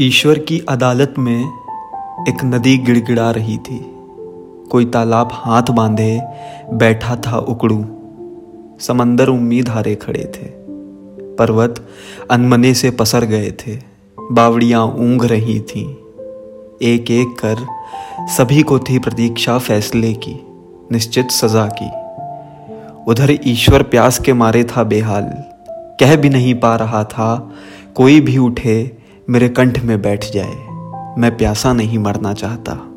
ईश्वर की अदालत में एक नदी गिड़गिड़ा रही थी। कोई तालाब हाथ बांधे, बैठा था उकड़ू। समंदर उम्मीद हारे खड़े थे। पर्वत अनमने से पसर गए थे। बावड़ियाँ ऊंघ रही थीं। एक एक कर सभी को थी प्रतीक्षा फैसले की, निश्चित सजा की। उधर ईश्वर प्यास के मारे था बेहाल। कह भी नहीं पा रहा था, कोई भी उठे मेरे कंठ में बैठ जाए। मैं प्यासा नहीं मरना चाहता।